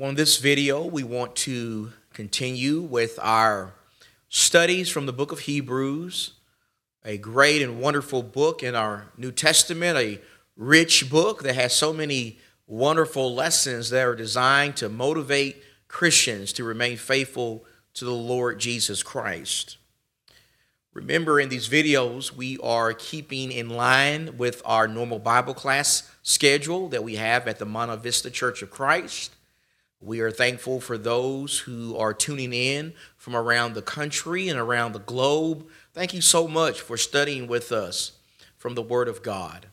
On this video, we want to continue with our studies from the book of Hebrews, a great and wonderful book in our New Testament, a rich book that has so many wonderful lessons that are designed to motivate Christians to remain faithful to the Lord Jesus Christ. Remember, in these videos, we are keeping in line with our normal Bible class schedule that we have at the Monte Vista Church of Christ. We are thankful for those who are tuning in from around the country and around the globe. Thank you so much for studying with us from the Word of God.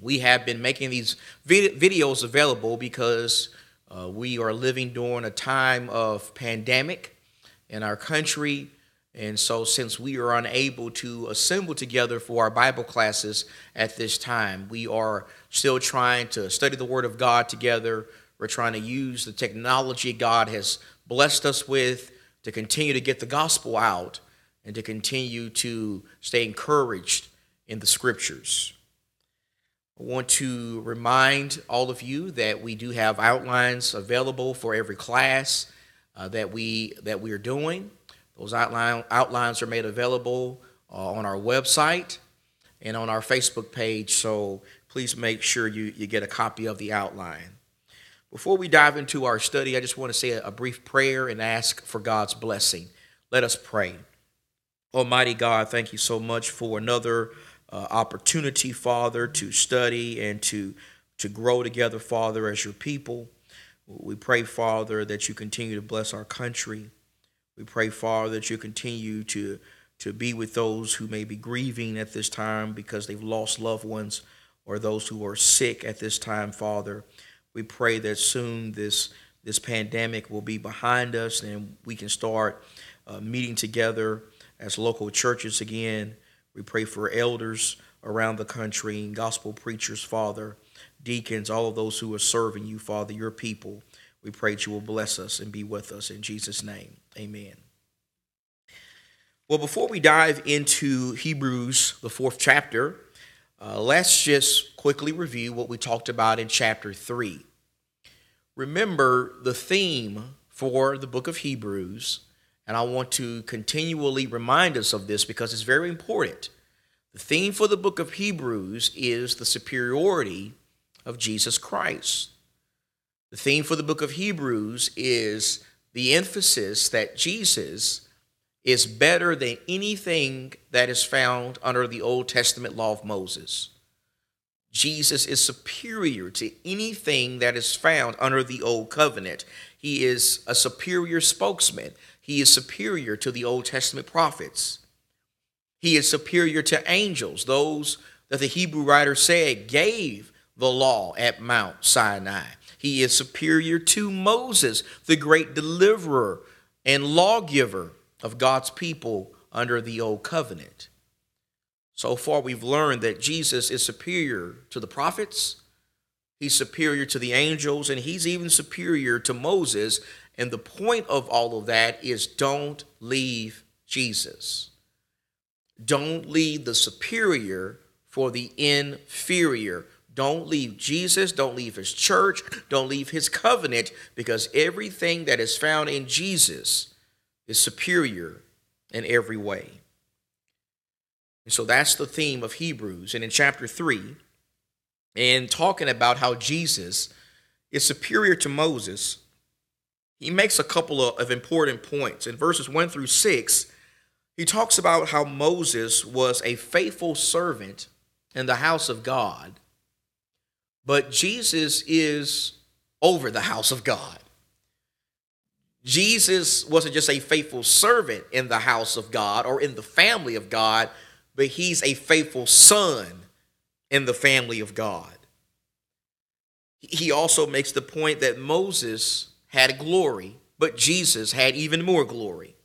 We have been making these videos available because uh, we are living during a time of pandemic in our country and so, since we are unable to assemble together for our Bible classes at this time, we are still trying to study the Word of God together. We're trying to use the technology God has blessed us with to continue to get the gospel out and to continue to stay encouraged in the scriptures. I want to remind all of you that we do have outlines available for every class uh, that we that we are doing. Those outline, outlines are made available uh, on our website and on our Facebook page, so please make sure you, you get a copy of the outline. Before we dive into our study, I just want to say a, brief prayer and ask for God's blessing. Let us pray. Almighty God, thank you so much for another uh, opportunity, Father, to study and to, to grow together, Father, as your people. We pray, Father, that you continue to bless our country. We pray, Father, that you continue to, to be with those who may be grieving at this time because they've lost loved ones or those who are sick at this time, Father. We pray that soon this, this pandemic will be behind us and we can start uh, meeting together as local churches again. We pray for elders around the country, gospel preachers, Father, deacons, all of those who are serving you, Father, your people. We pray that you will bless us and be with us in Jesus' name. Amen. Well, before we dive into Hebrews, the fourth chapter, uh, let's just quickly review what we talked about in chapter 3. Remember the theme for the book of Hebrews, and I want to continually remind us of this because it's very important. The theme for the book of Hebrews is the superiority of Jesus Christ. The theme for the book of Hebrews is the emphasis that Jesus is better than anything that is found under the Old Testament law of Moses. Jesus is superior to anything that is found under the Old Covenant. He is a superior spokesman. He is superior to the Old Testament prophets. He is superior to angels, those that the Hebrew writer said gave the law at Mount Sinai. He is superior to Moses, the great deliverer and lawgiver of God's people under the old covenant. So far, we've learned that Jesus is superior to the prophets, he's superior to the angels, and he's even superior to Moses. And the point of all of that is don't leave Jesus. Don't leave the superior for the inferior. Don't leave Jesus, don't leave his church, don't leave his covenant, because everything that is found in Jesus is superior in every way. And so that's the theme of Hebrews. And in chapter 3, and talking about how Jesus is superior to Moses, he makes a couple of, of important points. In verses 1 through 6, he talks about how Moses was a faithful servant in the house of God but Jesus is over the house of God. Jesus wasn't just a faithful servant in the house of God or in the family of God, but he's a faithful son in the family of God. He also makes the point that Moses had glory, but Jesus had even more glory.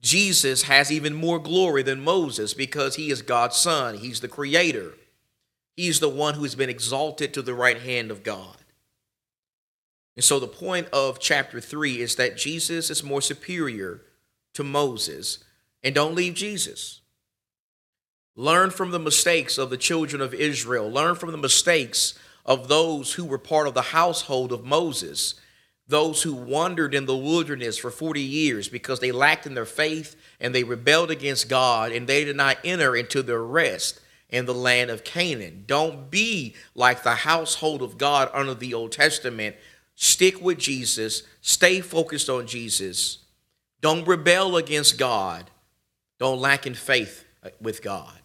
Jesus has even more glory than Moses because he is God's son, he's the creator. He's the one who's been exalted to the right hand of God. And so the point of chapter 3 is that Jesus is more superior to Moses. And don't leave Jesus. Learn from the mistakes of the children of Israel. Learn from the mistakes of those who were part of the household of Moses, those who wandered in the wilderness for 40 years because they lacked in their faith and they rebelled against God and they did not enter into their rest in the land of Canaan. Don't be like the household of God under the Old Testament. Stick with Jesus, stay focused on Jesus. Don't rebel against God. Don't lack in faith with God.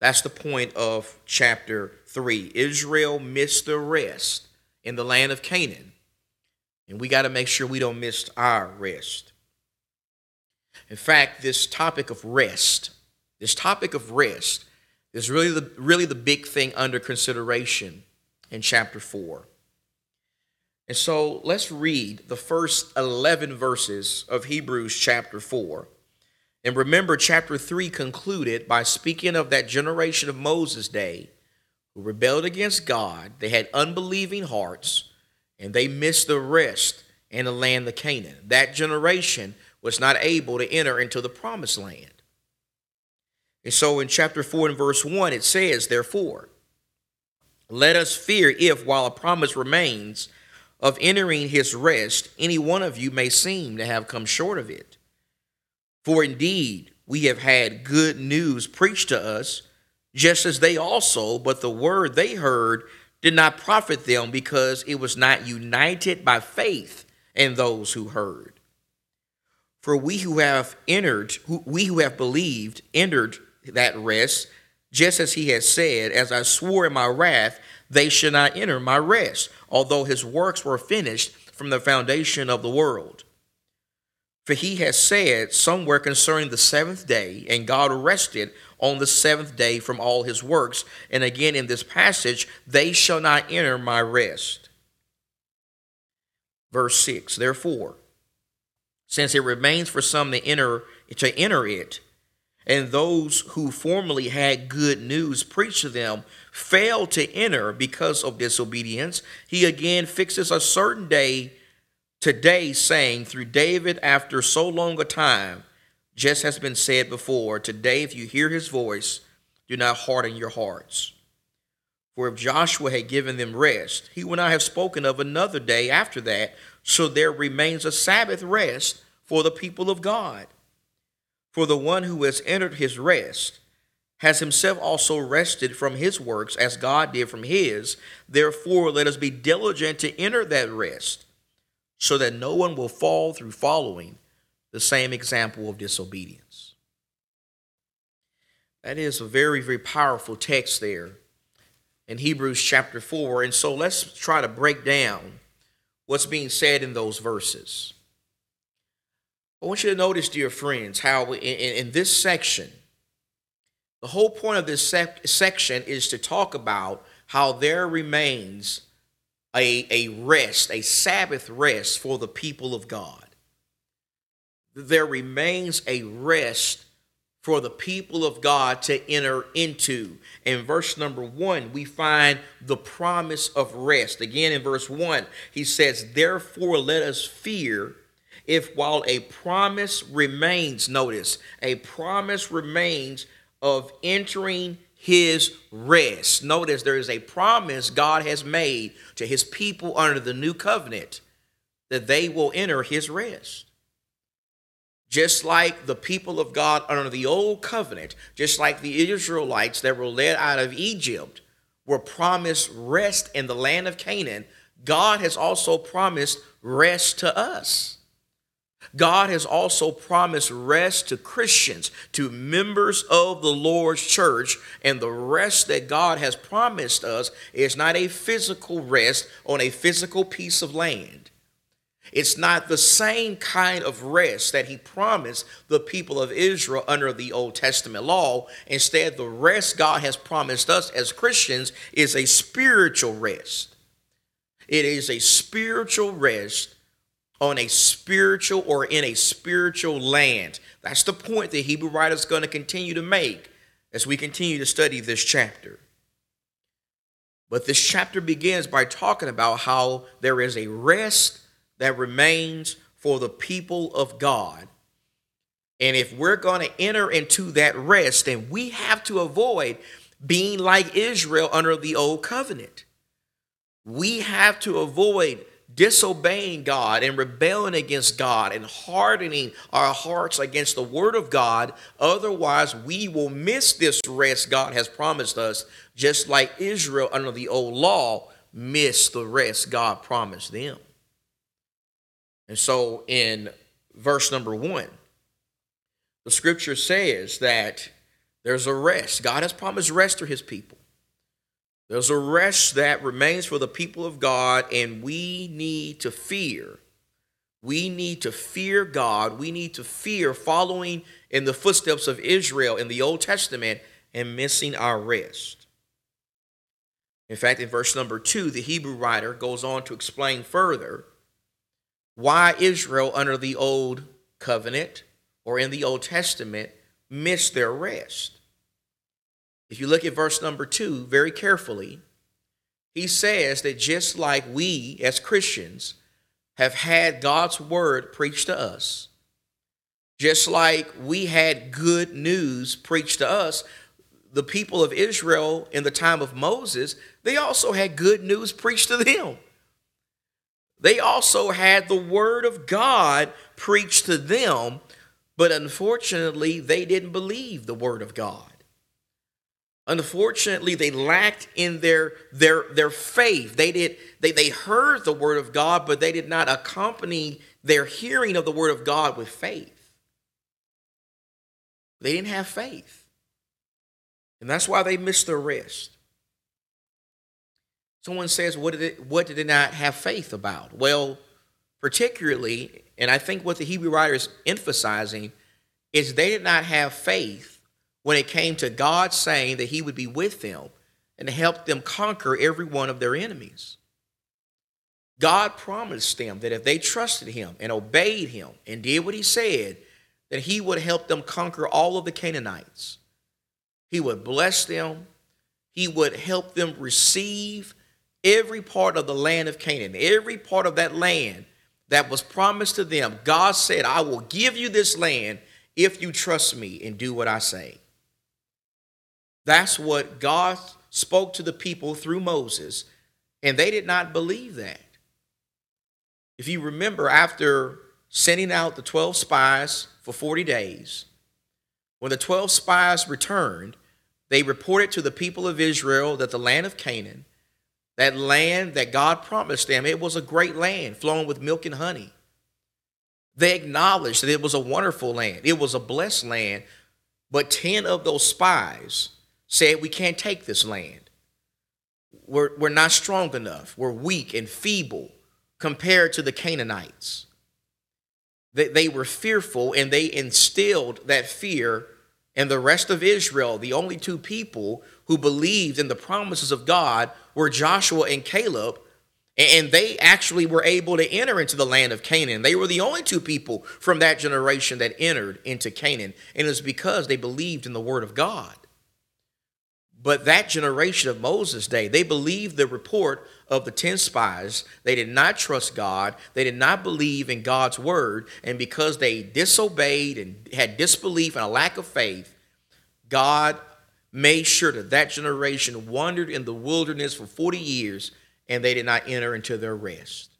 That's the point of chapter 3. Israel missed the rest in the land of Canaan. And we got to make sure we don't miss our rest. In fact, this topic of rest, this topic of rest is really the, really the big thing under consideration in chapter 4. And so let's read the first 11 verses of Hebrews chapter 4. And remember, chapter 3 concluded by speaking of that generation of Moses' day who rebelled against God. They had unbelieving hearts, and they missed the rest in the land of Canaan. That generation was not able to enter into the promised land. And so in chapter 4 and verse 1, it says, Therefore, let us fear if, while a promise remains of entering his rest, any one of you may seem to have come short of it. For indeed, we have had good news preached to us, just as they also, but the word they heard did not profit them because it was not united by faith in those who heard. For we who have entered, we who have believed, entered that rest, just as he has said, As I swore in my wrath, they should not enter my rest, although his works were finished from the foundation of the world. For he has said somewhere concerning the seventh day, and God rested on the seventh day from all his works. And again in this passage, they shall not enter my rest. Verse 6 Therefore, since it remains for some to enter, to enter it, and those who formerly had good news preached to them failed to enter because of disobedience, he again fixes a certain day today saying through David after so long a time, just has been said before, today if you hear his voice, do not harden your hearts. For if Joshua had given them rest, he would not have spoken of another day after that, so there remains a Sabbath rest for the people of God. For the one who has entered his rest has himself also rested from his works as God did from his. Therefore, let us be diligent to enter that rest so that no one will fall through following the same example of disobedience. That is a very, very powerful text there in Hebrews chapter 4. And so let's try to break down what's being said in those verses. I want you to notice, dear friends, how in, in this section, the whole point of this sec- section is to talk about how there remains a, a rest, a Sabbath rest for the people of God. There remains a rest for the people of God to enter into. In verse number one, we find the promise of rest. Again, in verse one, he says, Therefore, let us fear if while a promise remains, notice, a promise remains of entering his rest. Notice there is a promise God has made to his people under the new covenant that they will enter his rest. Just like the people of God under the old covenant, just like the Israelites that were led out of Egypt were promised rest in the land of Canaan, God has also promised rest to us. God has also promised rest to Christians, to members of the Lord's church, and the rest that God has promised us is not a physical rest on a physical piece of land. It's not the same kind of rest that he promised the people of Israel under the Old Testament law. Instead, the rest God has promised us as Christians is a spiritual rest. It is a spiritual rest on a spiritual or in a spiritual land. That's the point the Hebrew writer is going to continue to make as we continue to study this chapter. But this chapter begins by talking about how there is a rest that remains for the people of God. And if we're going to enter into that rest, then we have to avoid being like Israel under the old covenant. We have to avoid disobeying God and rebelling against God and hardening our hearts against the Word of God. Otherwise, we will miss this rest God has promised us, just like Israel under the old law missed the rest God promised them. And so in verse number one, the scripture says that there's a rest. God has promised rest to his people. There's a rest that remains for the people of God, and we need to fear. We need to fear God. We need to fear following in the footsteps of Israel in the Old Testament and missing our rest. In fact, in verse number two, the Hebrew writer goes on to explain further why Israel under the Old Covenant or in the Old Testament missed their rest. If you look at verse number two very carefully, he says that just like we as Christians have had God's word preached to us, just like we had good news preached to us, the people of Israel in the time of Moses, they also had good news preached to them. They also had the word of God preached to them, but unfortunately, they didn't believe the word of God. Unfortunately, they lacked in their, their, their faith. They, did, they, they heard the word of God, but they did not accompany their hearing of the word of God with faith. They didn't have faith. And that's why they missed their rest. Someone says, what did, it, what did they not have faith about? Well, particularly, and I think what the Hebrew writer is emphasizing is they did not have faith when it came to God saying that He would be with them and help them conquer every one of their enemies. God promised them that if they trusted Him and obeyed Him and did what He said, that He would help them conquer all of the Canaanites. He would bless them, He would help them receive every part of the land of Canaan, every part of that land that was promised to them. God said, I will give you this land if you trust me and do what I say. That's what God spoke to the people through Moses, and they did not believe that. If you remember, after sending out the 12 spies for 40 days, when the 12 spies returned, they reported to the people of Israel that the land of Canaan, that land that God promised them, it was a great land flowing with milk and honey. They acknowledged that it was a wonderful land, it was a blessed land, but 10 of those spies said, We can't take this land. We're, we're not strong enough. We're weak and feeble compared to the Canaanites. They, they were fearful and they instilled that fear in the rest of Israel. The only two people who believed in the promises of God were Joshua and Caleb. And they actually were able to enter into the land of Canaan. They were the only two people from that generation that entered into Canaan. And it was because they believed in the word of God. But that generation of Moses' day, they believed the report of the 10 spies. They did not trust God. They did not believe in God's word. And because they disobeyed and had disbelief and a lack of faith, God made sure that that generation wandered in the wilderness for 40 years and they did not enter into their rest.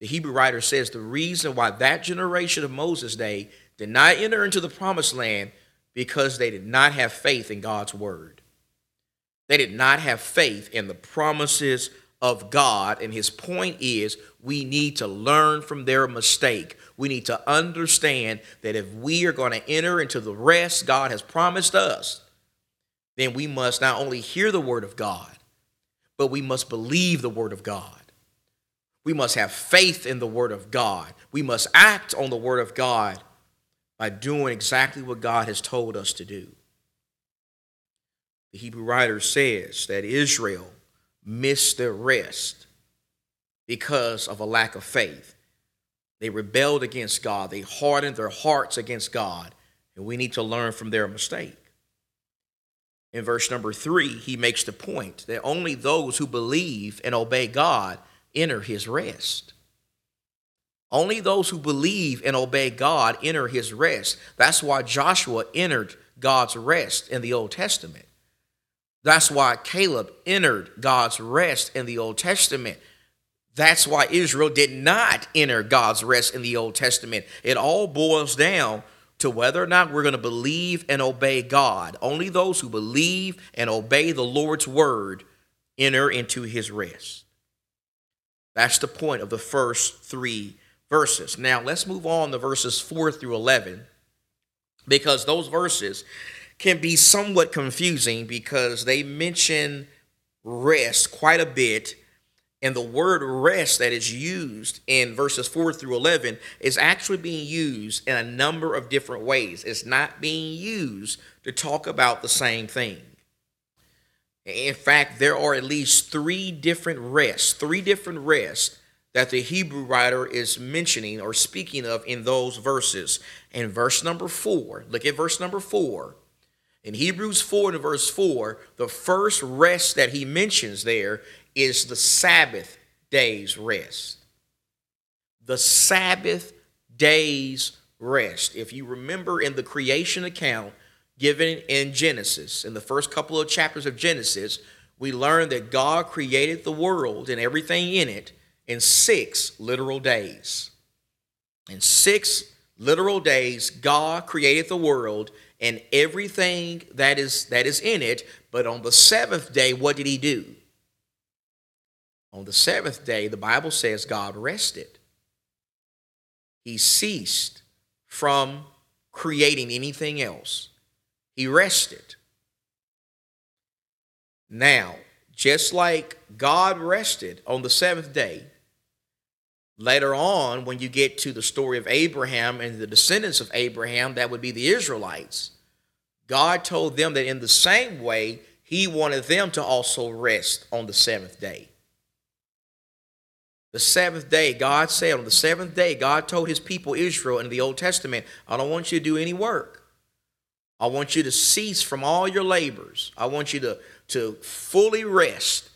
The Hebrew writer says the reason why that generation of Moses' day did not enter into the promised land because they did not have faith in God's word. They did not have faith in the promises of God. And his point is we need to learn from their mistake. We need to understand that if we are going to enter into the rest God has promised us, then we must not only hear the word of God, but we must believe the word of God. We must have faith in the word of God. We must act on the word of God by doing exactly what God has told us to do. The Hebrew writer says that Israel missed their rest because of a lack of faith. They rebelled against God, they hardened their hearts against God, and we need to learn from their mistake. In verse number three, he makes the point that only those who believe and obey God enter his rest. Only those who believe and obey God enter his rest. That's why Joshua entered God's rest in the Old Testament. That's why Caleb entered God's rest in the Old Testament. That's why Israel did not enter God's rest in the Old Testament. It all boils down to whether or not we're going to believe and obey God. Only those who believe and obey the Lord's word enter into his rest. That's the point of the first three verses. Now, let's move on to verses 4 through 11 because those verses can be somewhat confusing because they mention rest quite a bit and the word rest that is used in verses 4 through 11 is actually being used in a number of different ways. It's not being used to talk about the same thing. In fact, there are at least three different rests, three different rests that the Hebrew writer is mentioning or speaking of in those verses. In verse number 4, look at verse number 4. In Hebrews 4 and verse 4, the first rest that he mentions there is the Sabbath day's rest. The Sabbath day's rest. If you remember in the creation account given in Genesis, in the first couple of chapters of Genesis, we learn that God created the world and everything in it in six literal days. In six literal days, God created the world and everything that is that is in it. But on the seventh day, what did he do? On the seventh day, the Bible says God rested. He ceased from creating anything else. He rested. Now, just like God rested on the seventh day, later on, when you get to the story of Abraham and the descendants of Abraham, that would be the Israelites, God told them that in the same way, He wanted them to also rest on the seventh day. The seventh day, God said, on the seventh day, God told his people Israel in the Old Testament, I don't want you to do any work. I want you to cease from all your labors. I want you to, to fully rest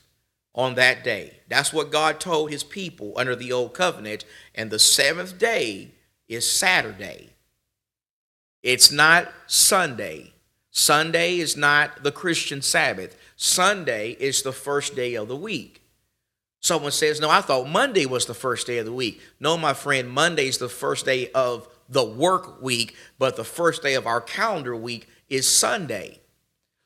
on that day. That's what God told his people under the Old Covenant. And the seventh day is Saturday. It's not Sunday. Sunday is not the Christian Sabbath. Sunday is the first day of the week. Someone says, No, I thought Monday was the first day of the week. No, my friend, Monday is the first day of the work week, but the first day of our calendar week is Sunday.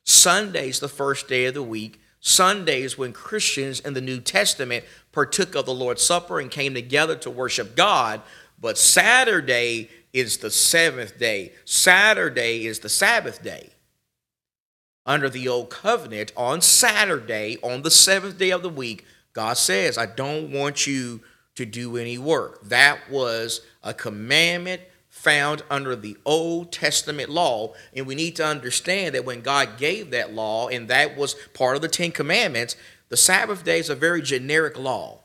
Sunday is the first day of the week. Sunday is when Christians in the New Testament partook of the Lord's Supper and came together to worship God. But Saturday is the seventh day. Saturday is the Sabbath day. Under the Old Covenant, on Saturday, on the seventh day of the week, God says, I don't want you to do any work. That was a commandment found under the Old Testament law. And we need to understand that when God gave that law, and that was part of the Ten Commandments, the Sabbath day is a very generic law.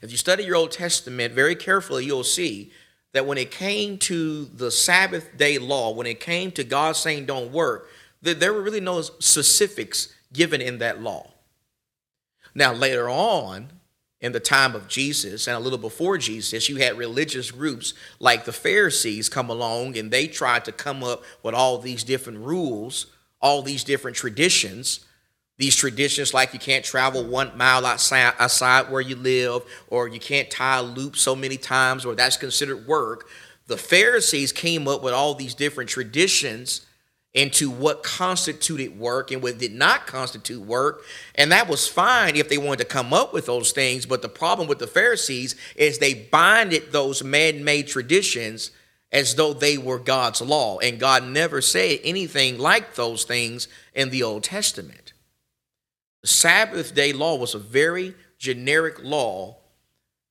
If you study your Old Testament very carefully, you'll see that when it came to the Sabbath day law, when it came to God saying don't work, that there were really no specifics given in that law. Now, later on, in the time of Jesus and a little before Jesus, you had religious groups like the Pharisees come along and they tried to come up with all these different rules, all these different traditions. These traditions, like you can't travel one mile outside, outside where you live, or you can't tie a loop so many times, or that's considered work. The Pharisees came up with all these different traditions into what constituted work and what did not constitute work. And that was fine if they wanted to come up with those things. But the problem with the Pharisees is they binded those man made traditions as though they were God's law. And God never said anything like those things in the Old Testament. The Sabbath day law was a very generic law.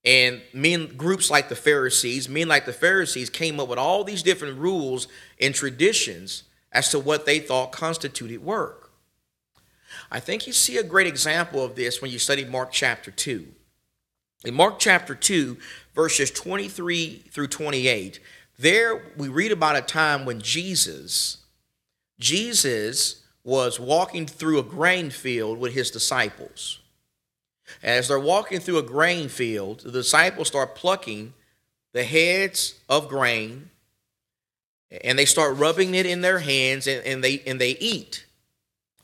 And men, groups like the Pharisees, men like the Pharisees, came up with all these different rules and traditions as to what they thought constituted work. I think you see a great example of this when you study Mark chapter 2. In Mark chapter 2, verses 23 through 28, there we read about a time when Jesus, Jesus was walking through a grain field with his disciples. As they're walking through a grain field, the disciples start plucking the heads of grain and they start rubbing it in their hands and, and they and they eat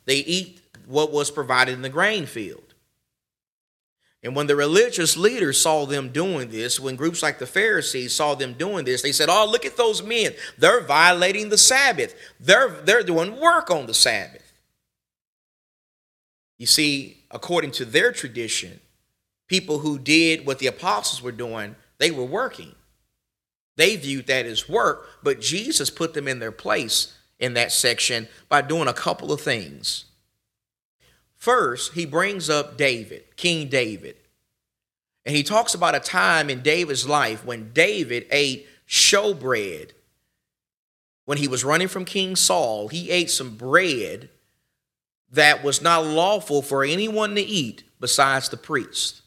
They eat what was provided in the grain field. And when the religious leaders saw them doing this, when groups like the Pharisees saw them doing this, they said, Oh, look at those men. They're violating the Sabbath. They're, they're doing work on the Sabbath. You see, according to their tradition, people who did what the apostles were doing, they were working. They viewed that as work, but Jesus put them in their place in that section by doing a couple of things. First, he brings up David, King David. And he talks about a time in David's life when David ate showbread. When he was running from King Saul, he ate some bread that was not lawful for anyone to eat besides the priest.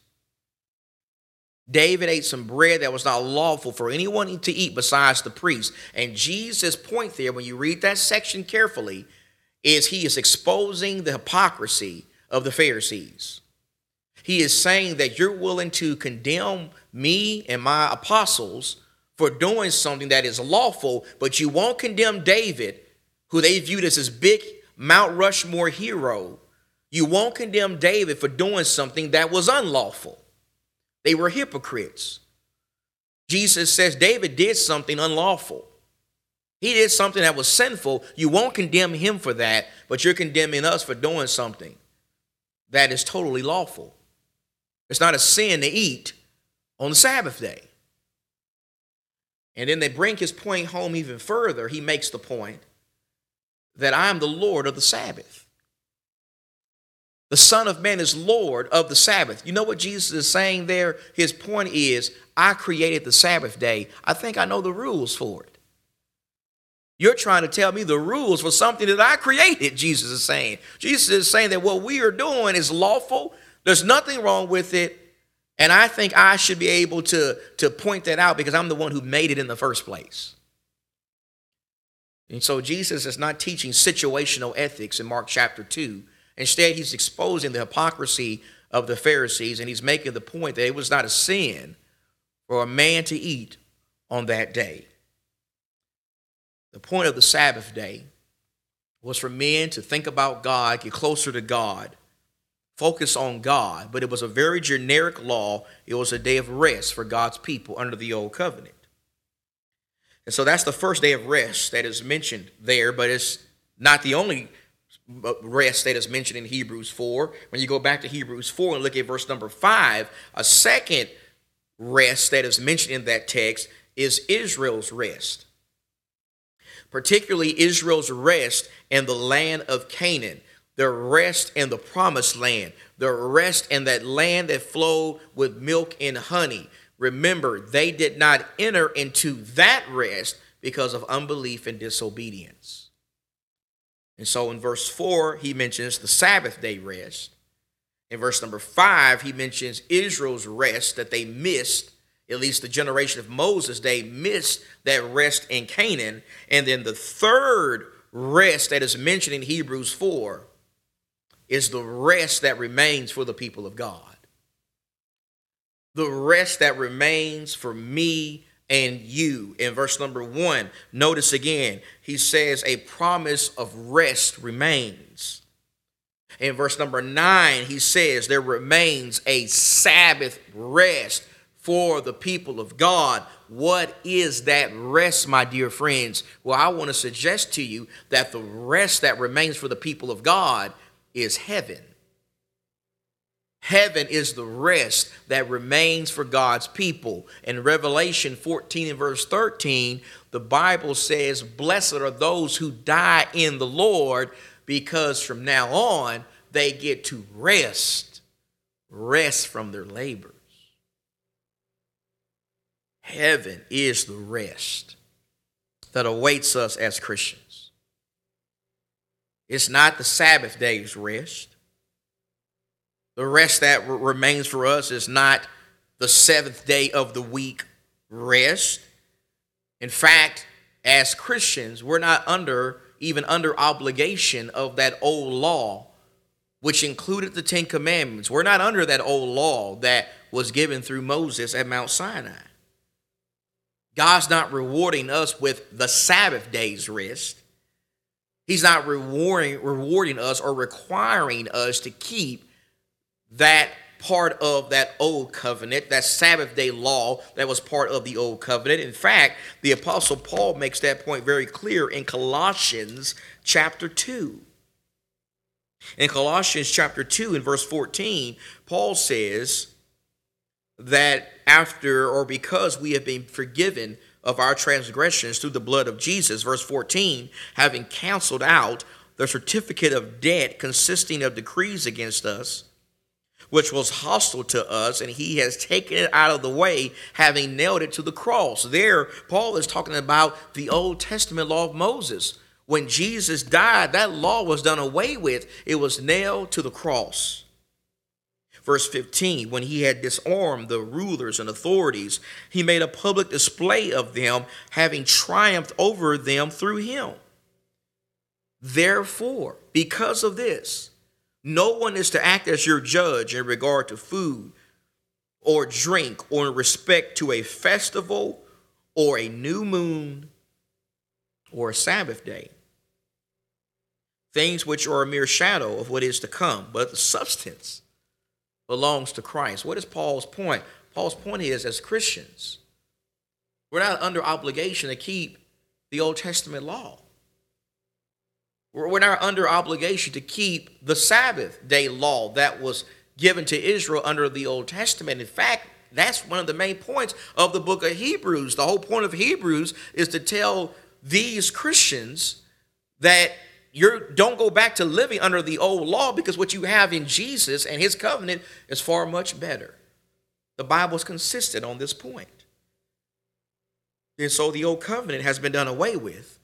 David ate some bread that was not lawful for anyone to eat besides the priest. And Jesus' point there, when you read that section carefully, is he is exposing the hypocrisy of the Pharisees. He is saying that you're willing to condemn me and my apostles for doing something that is lawful, but you won't condemn David, who they viewed as this big Mount Rushmore hero. You won't condemn David for doing something that was unlawful. They were hypocrites. Jesus says David did something unlawful. He did something that was sinful. You won't condemn him for that, but you're condemning us for doing something that is totally lawful. It's not a sin to eat on the Sabbath day. And then they bring his point home even further. He makes the point that I am the Lord of the Sabbath. The Son of Man is Lord of the Sabbath. You know what Jesus is saying there? His point is, I created the Sabbath day. I think I know the rules for it. You're trying to tell me the rules for something that I created, Jesus is saying. Jesus is saying that what we are doing is lawful, there's nothing wrong with it, and I think I should be able to, to point that out because I'm the one who made it in the first place. And so Jesus is not teaching situational ethics in Mark chapter 2. Instead, he's exposing the hypocrisy of the Pharisees, and he's making the point that it was not a sin for a man to eat on that day. The point of the Sabbath day was for men to think about God, get closer to God, focus on God, but it was a very generic law. It was a day of rest for God's people under the old covenant. And so that's the first day of rest that is mentioned there, but it's not the only rest that is mentioned in Hebrews 4. When you go back to Hebrews 4 and look at verse number 5, a second rest that is mentioned in that text is Israel's rest particularly Israel's rest in the land of Canaan, their rest in the promised land, their rest in that land that flowed with milk and honey. Remember, they did not enter into that rest because of unbelief and disobedience. And so in verse 4, he mentions the Sabbath day rest. In verse number 5, he mentions Israel's rest that they missed at least the generation of Moses, they missed that rest in Canaan. And then the third rest that is mentioned in Hebrews 4 is the rest that remains for the people of God. The rest that remains for me and you. In verse number one, notice again, he says, A promise of rest remains. In verse number nine, he says, There remains a Sabbath rest for the people of God. What is that rest, my dear friends? Well, I want to suggest to you that the rest that remains for the people of God is heaven. Heaven is the rest that remains for God's people. In Revelation 14 and verse 13, the Bible says, Blessed are those who die in the Lord, because from now on they get to rest, rest from their labors. Heaven is the rest that awaits us as Christians. It's not the Sabbath day's rest. The rest that remains for us is not the seventh day of the week rest. In fact, as Christians, we're not under even under obligation of that old law, which included the Ten Commandments. We're not under that old law that was given through Moses at Mount Sinai. God's not rewarding us with the Sabbath day's rest. He's not rewarding, rewarding us or requiring us to keep that part of that old covenant, that Sabbath day law that was part of the old covenant. In fact, the Apostle Paul makes that point very clear in Colossians chapter 2. In Colossians chapter 2, in verse 14, Paul says that after or because we have been forgiven of our transgressions through the blood of Jesus, verse 14, having canceled out the certificate of debt consisting of decrees against us which was hostile to us, and he has taken it out of the way, having nailed it to the cross. There, Paul is talking about the Old Testament law of Moses. When Jesus died, that law was done away with, it was nailed to the cross. Verse 15, when he had disarmed the rulers and authorities, he made a public display of them, having triumphed over them through him. Therefore, because of this, no one is to act as your judge in regard to food or drink or in respect to a festival or a new moon or a Sabbath day. Things which are a mere shadow of what is to come, but the substance belongs to Christ. What is Paul's point? Paul's point is as Christians, we're not under obligation to keep the Old Testament law. We're not under obligation to keep the Sabbath day law that was given to Israel under the Old Testament. In fact, that's one of the main points of the book of Hebrews. The whole point of Hebrews is to tell these Christians that you don't go back to living under the old law because what you have in Jesus and his covenant is far much better. The Bible is consistent on this point. And so the old covenant has been done away with.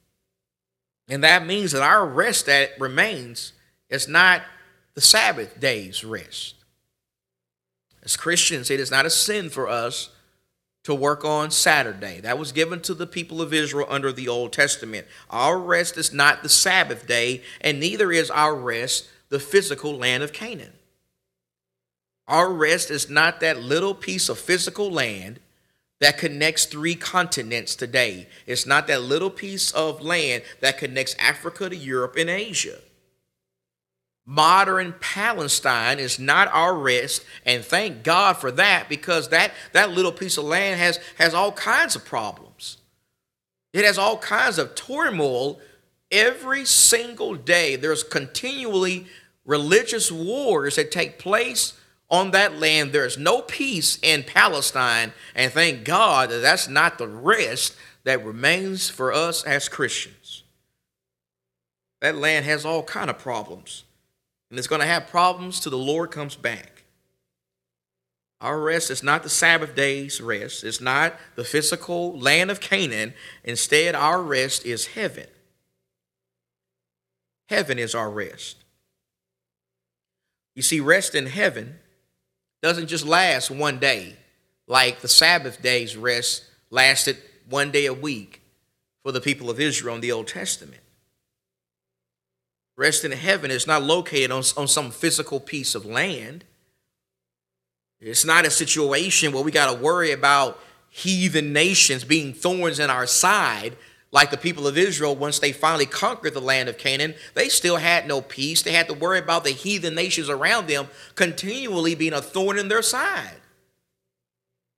And that means that our rest that remains is not the Sabbath day's rest. As Christians, it is not a sin for us to work on Saturday. That was given to the people of Israel under the Old Testament. Our rest is not the Sabbath day, and neither is our rest the physical land of Canaan. Our rest is not that little piece of physical land that connects three continents today. It's not that little piece of land that connects Africa to Europe and Asia. Modern Palestine is not our rest, and thank God for that because that, that little piece of land has, has all kinds of problems. It has all kinds of turmoil every single day. There's continually religious wars that take place on that land. There is no peace in Palestine, and thank God that that's not the rest that remains for us as Christians. That land has all kind of problems, and it's going to have problems till the Lord comes back. Our rest is not the Sabbath day's rest. It's not the physical land of Canaan. Instead, our rest is heaven. Heaven is our rest. You see, rest in heaven doesn't just last one day, like the Sabbath day's rest lasted one day a week for the people of Israel in the Old Testament. Rest in heaven is not located on, on some physical piece of land. It's not a situation where we got to worry about heathen nations being thorns in our side like the people of Israel, once they finally conquered the land of Canaan, they still had no peace. They had to worry about the heathen nations around them continually being a thorn in their side.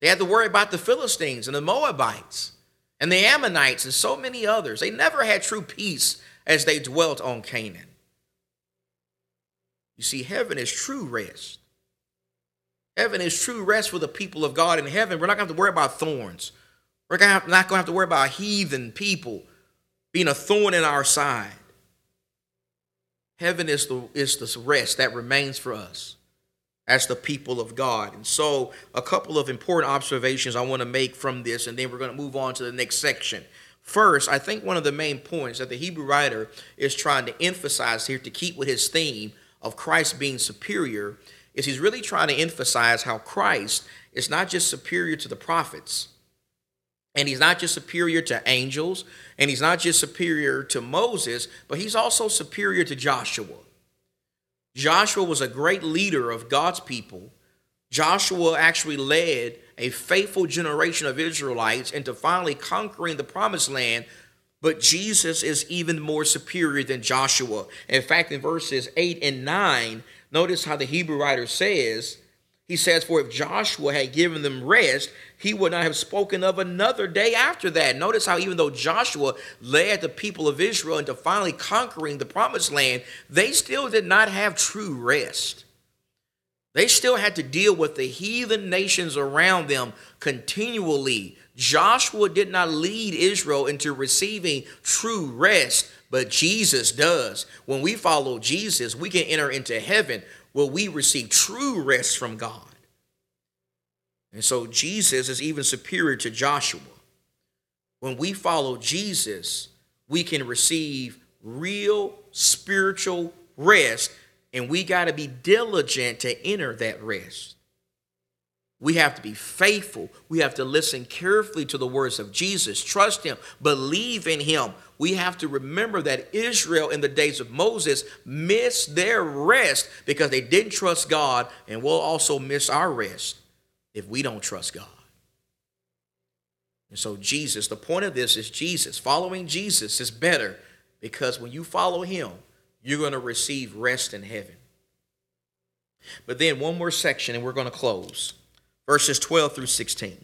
They had to worry about the Philistines and the Moabites and the Ammonites and so many others. They never had true peace as they dwelt on Canaan. You see, heaven is true rest. Heaven is true rest for the people of God in heaven. We're not going to have to worry about thorns. We're not going to have to worry about heathen people being a thorn in our side. Heaven is the, is the rest that remains for us as the people of God. And so, a couple of important observations I want to make from this, and then we're going to move on to the next section. First, I think one of the main points that the Hebrew writer is trying to emphasize here to keep with his theme of Christ being superior is he's really trying to emphasize how Christ is not just superior to the prophets, and he's not just superior to angels, and he's not just superior to Moses, but he's also superior to Joshua. Joshua was a great leader of God's people. Joshua actually led a faithful generation of Israelites into finally conquering the promised land But Jesus is even more superior than Joshua. In fact, in verses 8 and 9, notice how the Hebrew writer says, he says, For if Joshua had given them rest, he would not have spoken of another day after that. Notice how, even though Joshua led the people of Israel into finally conquering the promised land, they still did not have true rest. They still had to deal with the heathen nations around them continually. Joshua did not lead Israel into receiving true rest, but Jesus does. When we follow Jesus, we can enter into heaven will we receive true rest from God. And so Jesus is even superior to Joshua. When we follow Jesus, we can receive real spiritual rest, and we got to be diligent to enter that rest. We have to be faithful. We have to listen carefully to the words of Jesus, trust Him, believe in Him. We have to remember that Israel in the days of Moses missed their rest because they didn't trust God, and we'll also miss our rest if we don't trust God. And so, Jesus, the point of this is Jesus. Following Jesus is better because when you follow Him, you're going to receive rest in heaven. But then, one more section, and we're going to close verses 12 through 16.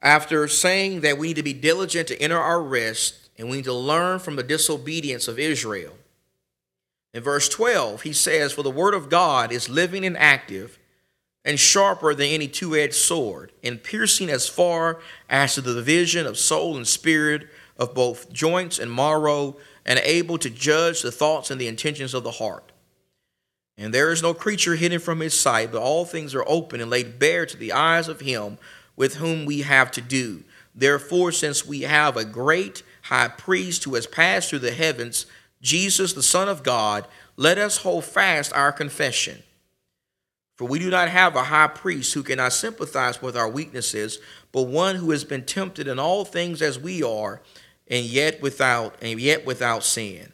After saying that we need to be diligent to enter our rest and we need to learn from the disobedience of Israel, in verse 12, he says, For the word of God is living and active and sharper than any two edged sword, and piercing as far as to the division of soul and spirit, of both joints and marrow, and able to judge the thoughts and the intentions of the heart. And there is no creature hidden from his sight, but all things are open and laid bare to the eyes of him with whom we have to do. Therefore, since we have a great high priest who has passed through the heavens, Jesus, the Son of God, let us hold fast our confession. For we do not have a high priest who cannot sympathize with our weaknesses, but one who has been tempted in all things as we are, and yet without and yet without sin.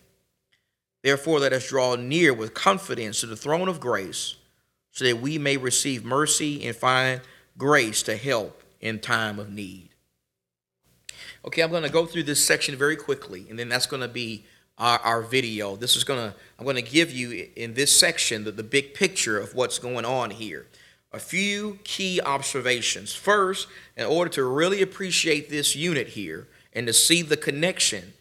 Therefore, let us draw near with confidence to the throne of grace, so that we may receive mercy and find grace to help in time of need. Okay, I'm going to go through this section very quickly, and then that's going to be our, our video. This is going to, I'm going to give you in this section the, the big picture of what's going on here. A few key observations. First, in order to really appreciate this unit here and to see the connection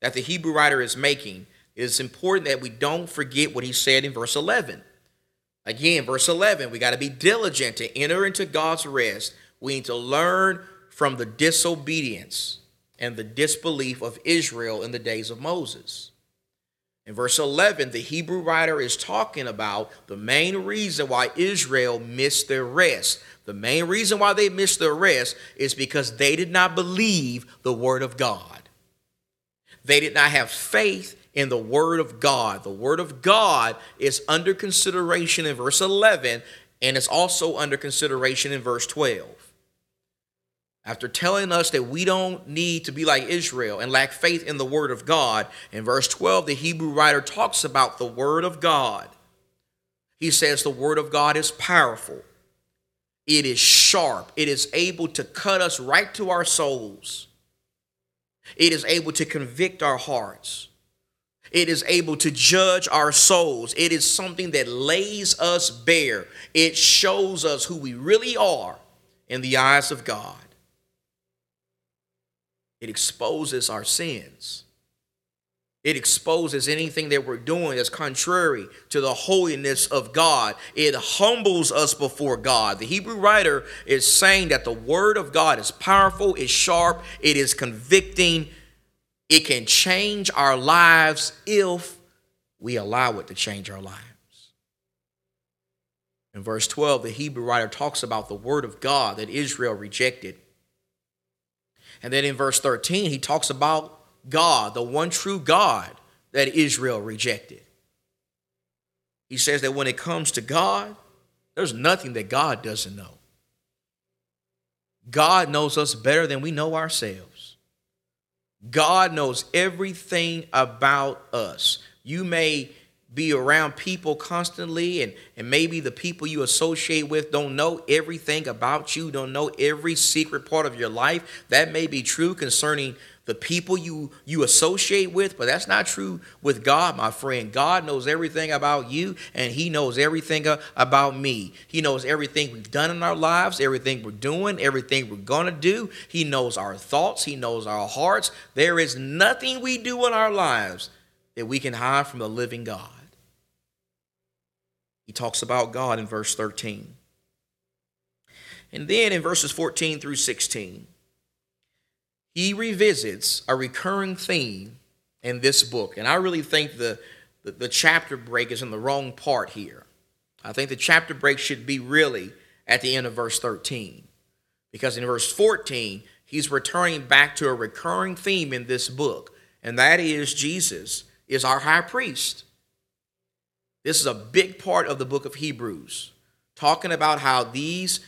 that the Hebrew writer is making, it's important that we don't forget what he said in verse 11. Again, verse 11, we got to be diligent to enter into God's rest. We need to learn from the disobedience and the disbelief of Israel in the days of Moses. In verse 11, the Hebrew writer is talking about the main reason why Israel missed their rest. The main reason why they missed their rest is because they did not believe the word of God. They did not have faith in the Word of God. The Word of God is under consideration in verse 11, and it's also under consideration in verse 12. After telling us that we don't need to be like Israel and lack faith in the Word of God, in verse 12, the Hebrew writer talks about the Word of God. He says the Word of God is powerful, it is sharp, it is able to cut us right to our souls, it is able to convict our hearts. It is able to judge our souls. It is something that lays us bare. It shows us who we really are in the eyes of God. It exposes our sins. It exposes anything that we're doing that's contrary to the holiness of God. It humbles us before God. The Hebrew writer is saying that the word of God is powerful, is sharp, it is convicting, it can change our lives if we allow it to change our lives. In verse 12, the Hebrew writer talks about the word of God that Israel rejected. And then in verse 13, he talks about God, the one true God that Israel rejected. He says that when it comes to God, there's nothing that God doesn't know. God knows us better than we know ourselves. God knows everything about us. You may be around people constantly, and, and maybe the people you associate with don't know everything about you, don't know every secret part of your life. That may be true concerning the people you you associate with, but that's not true with God, my friend. God knows everything about you and he knows everything about me. He knows everything we've done in our lives, everything we're doing, everything we're going to do. He knows our thoughts, he knows our hearts. There is nothing we do in our lives that we can hide from the living God. He talks about God in verse 13. And then in verses 14 through 16, he revisits a recurring theme in this book. And I really think the, the, the, chapter break is in the wrong part here. I think the chapter break should be really at the end of verse 13. Because in verse 14, he's returning back to a recurring theme in this book, and that is Jesus is our high priest. This is a big part of the book of Hebrews, talking about how these,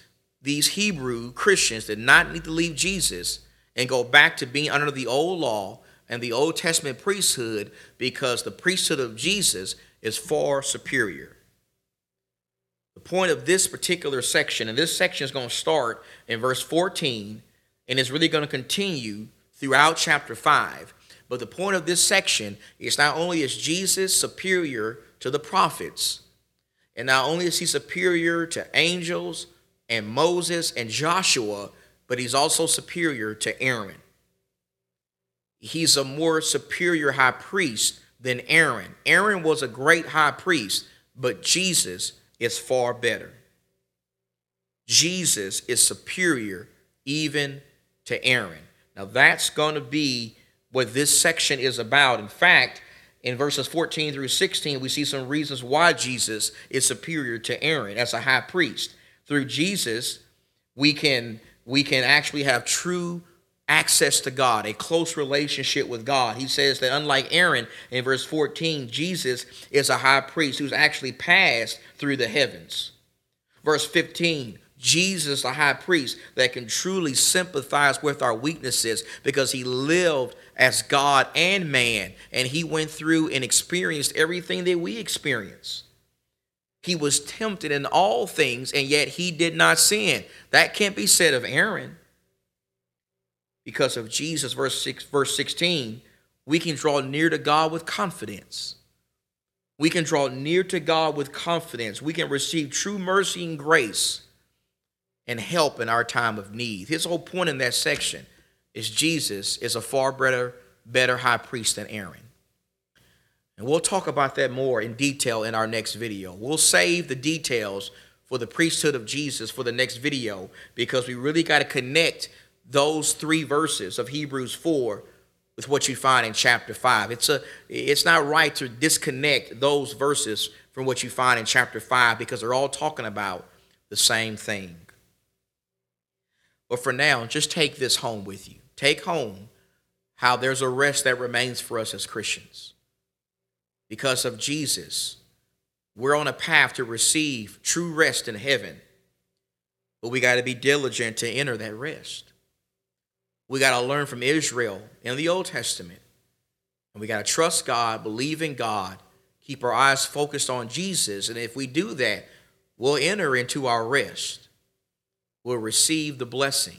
these Hebrew Christians did not need to leave Jesus and go back to being under the old law and the Old Testament priesthood because the priesthood of Jesus is far superior. The point of this particular section, and this section is going to start in verse 14 and is really going to continue throughout chapter 5. But the point of this section is not only is Jesus superior to the prophets, and not only is he superior to angels and Moses and Joshua, but he's also superior to Aaron. He's a more superior high priest than Aaron. Aaron was a great high priest, but Jesus is far better. Jesus is superior even to Aaron. Now, that's going to be what this section is about. In fact, in verses 14 through 16, we see some reasons why Jesus is superior to Aaron as a high priest. Through Jesus, we can we can actually have true access to God, a close relationship with God. He says that unlike Aaron in verse 14, Jesus is a high priest who's actually passed through the heavens. Verse 15, Jesus, a high priest that can truly sympathize with our weaknesses because he lived as God and man and he went through and experienced everything that we experience. He was tempted in all things, and yet he did not sin. That can't be said of Aaron. Because of Jesus, verse, six, verse 16, we can draw near to God with confidence. We can draw near to God with confidence. We can receive true mercy and grace and help in our time of need. His whole point in that section is Jesus is a far better, better high priest than Aaron. And we'll talk about that more in detail in our next video. We'll save the details for the priesthood of Jesus for the next video because we really got to connect those three verses of Hebrews 4 with what you find in chapter 5. It's a it's not right to disconnect those verses from what you find in chapter 5 because they're all talking about the same thing. But for now, just take this home with you. Take home how there's a rest that remains for us as Christians because of Jesus, we're on a path to receive true rest in heaven. But we got to be diligent to enter that rest. We got to learn from Israel in the Old Testament. And we got to trust God, believe in God, keep our eyes focused on Jesus. And if we do that, we'll enter into our rest. We'll receive the blessing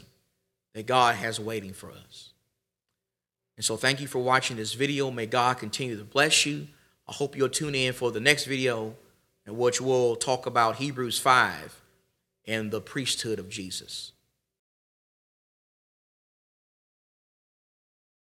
that God has waiting for us. And so, thank you for watching this video. May God continue to bless you. I hope you'll tune in for the next video in which we'll talk about Hebrews 5 and the priesthood of Jesus.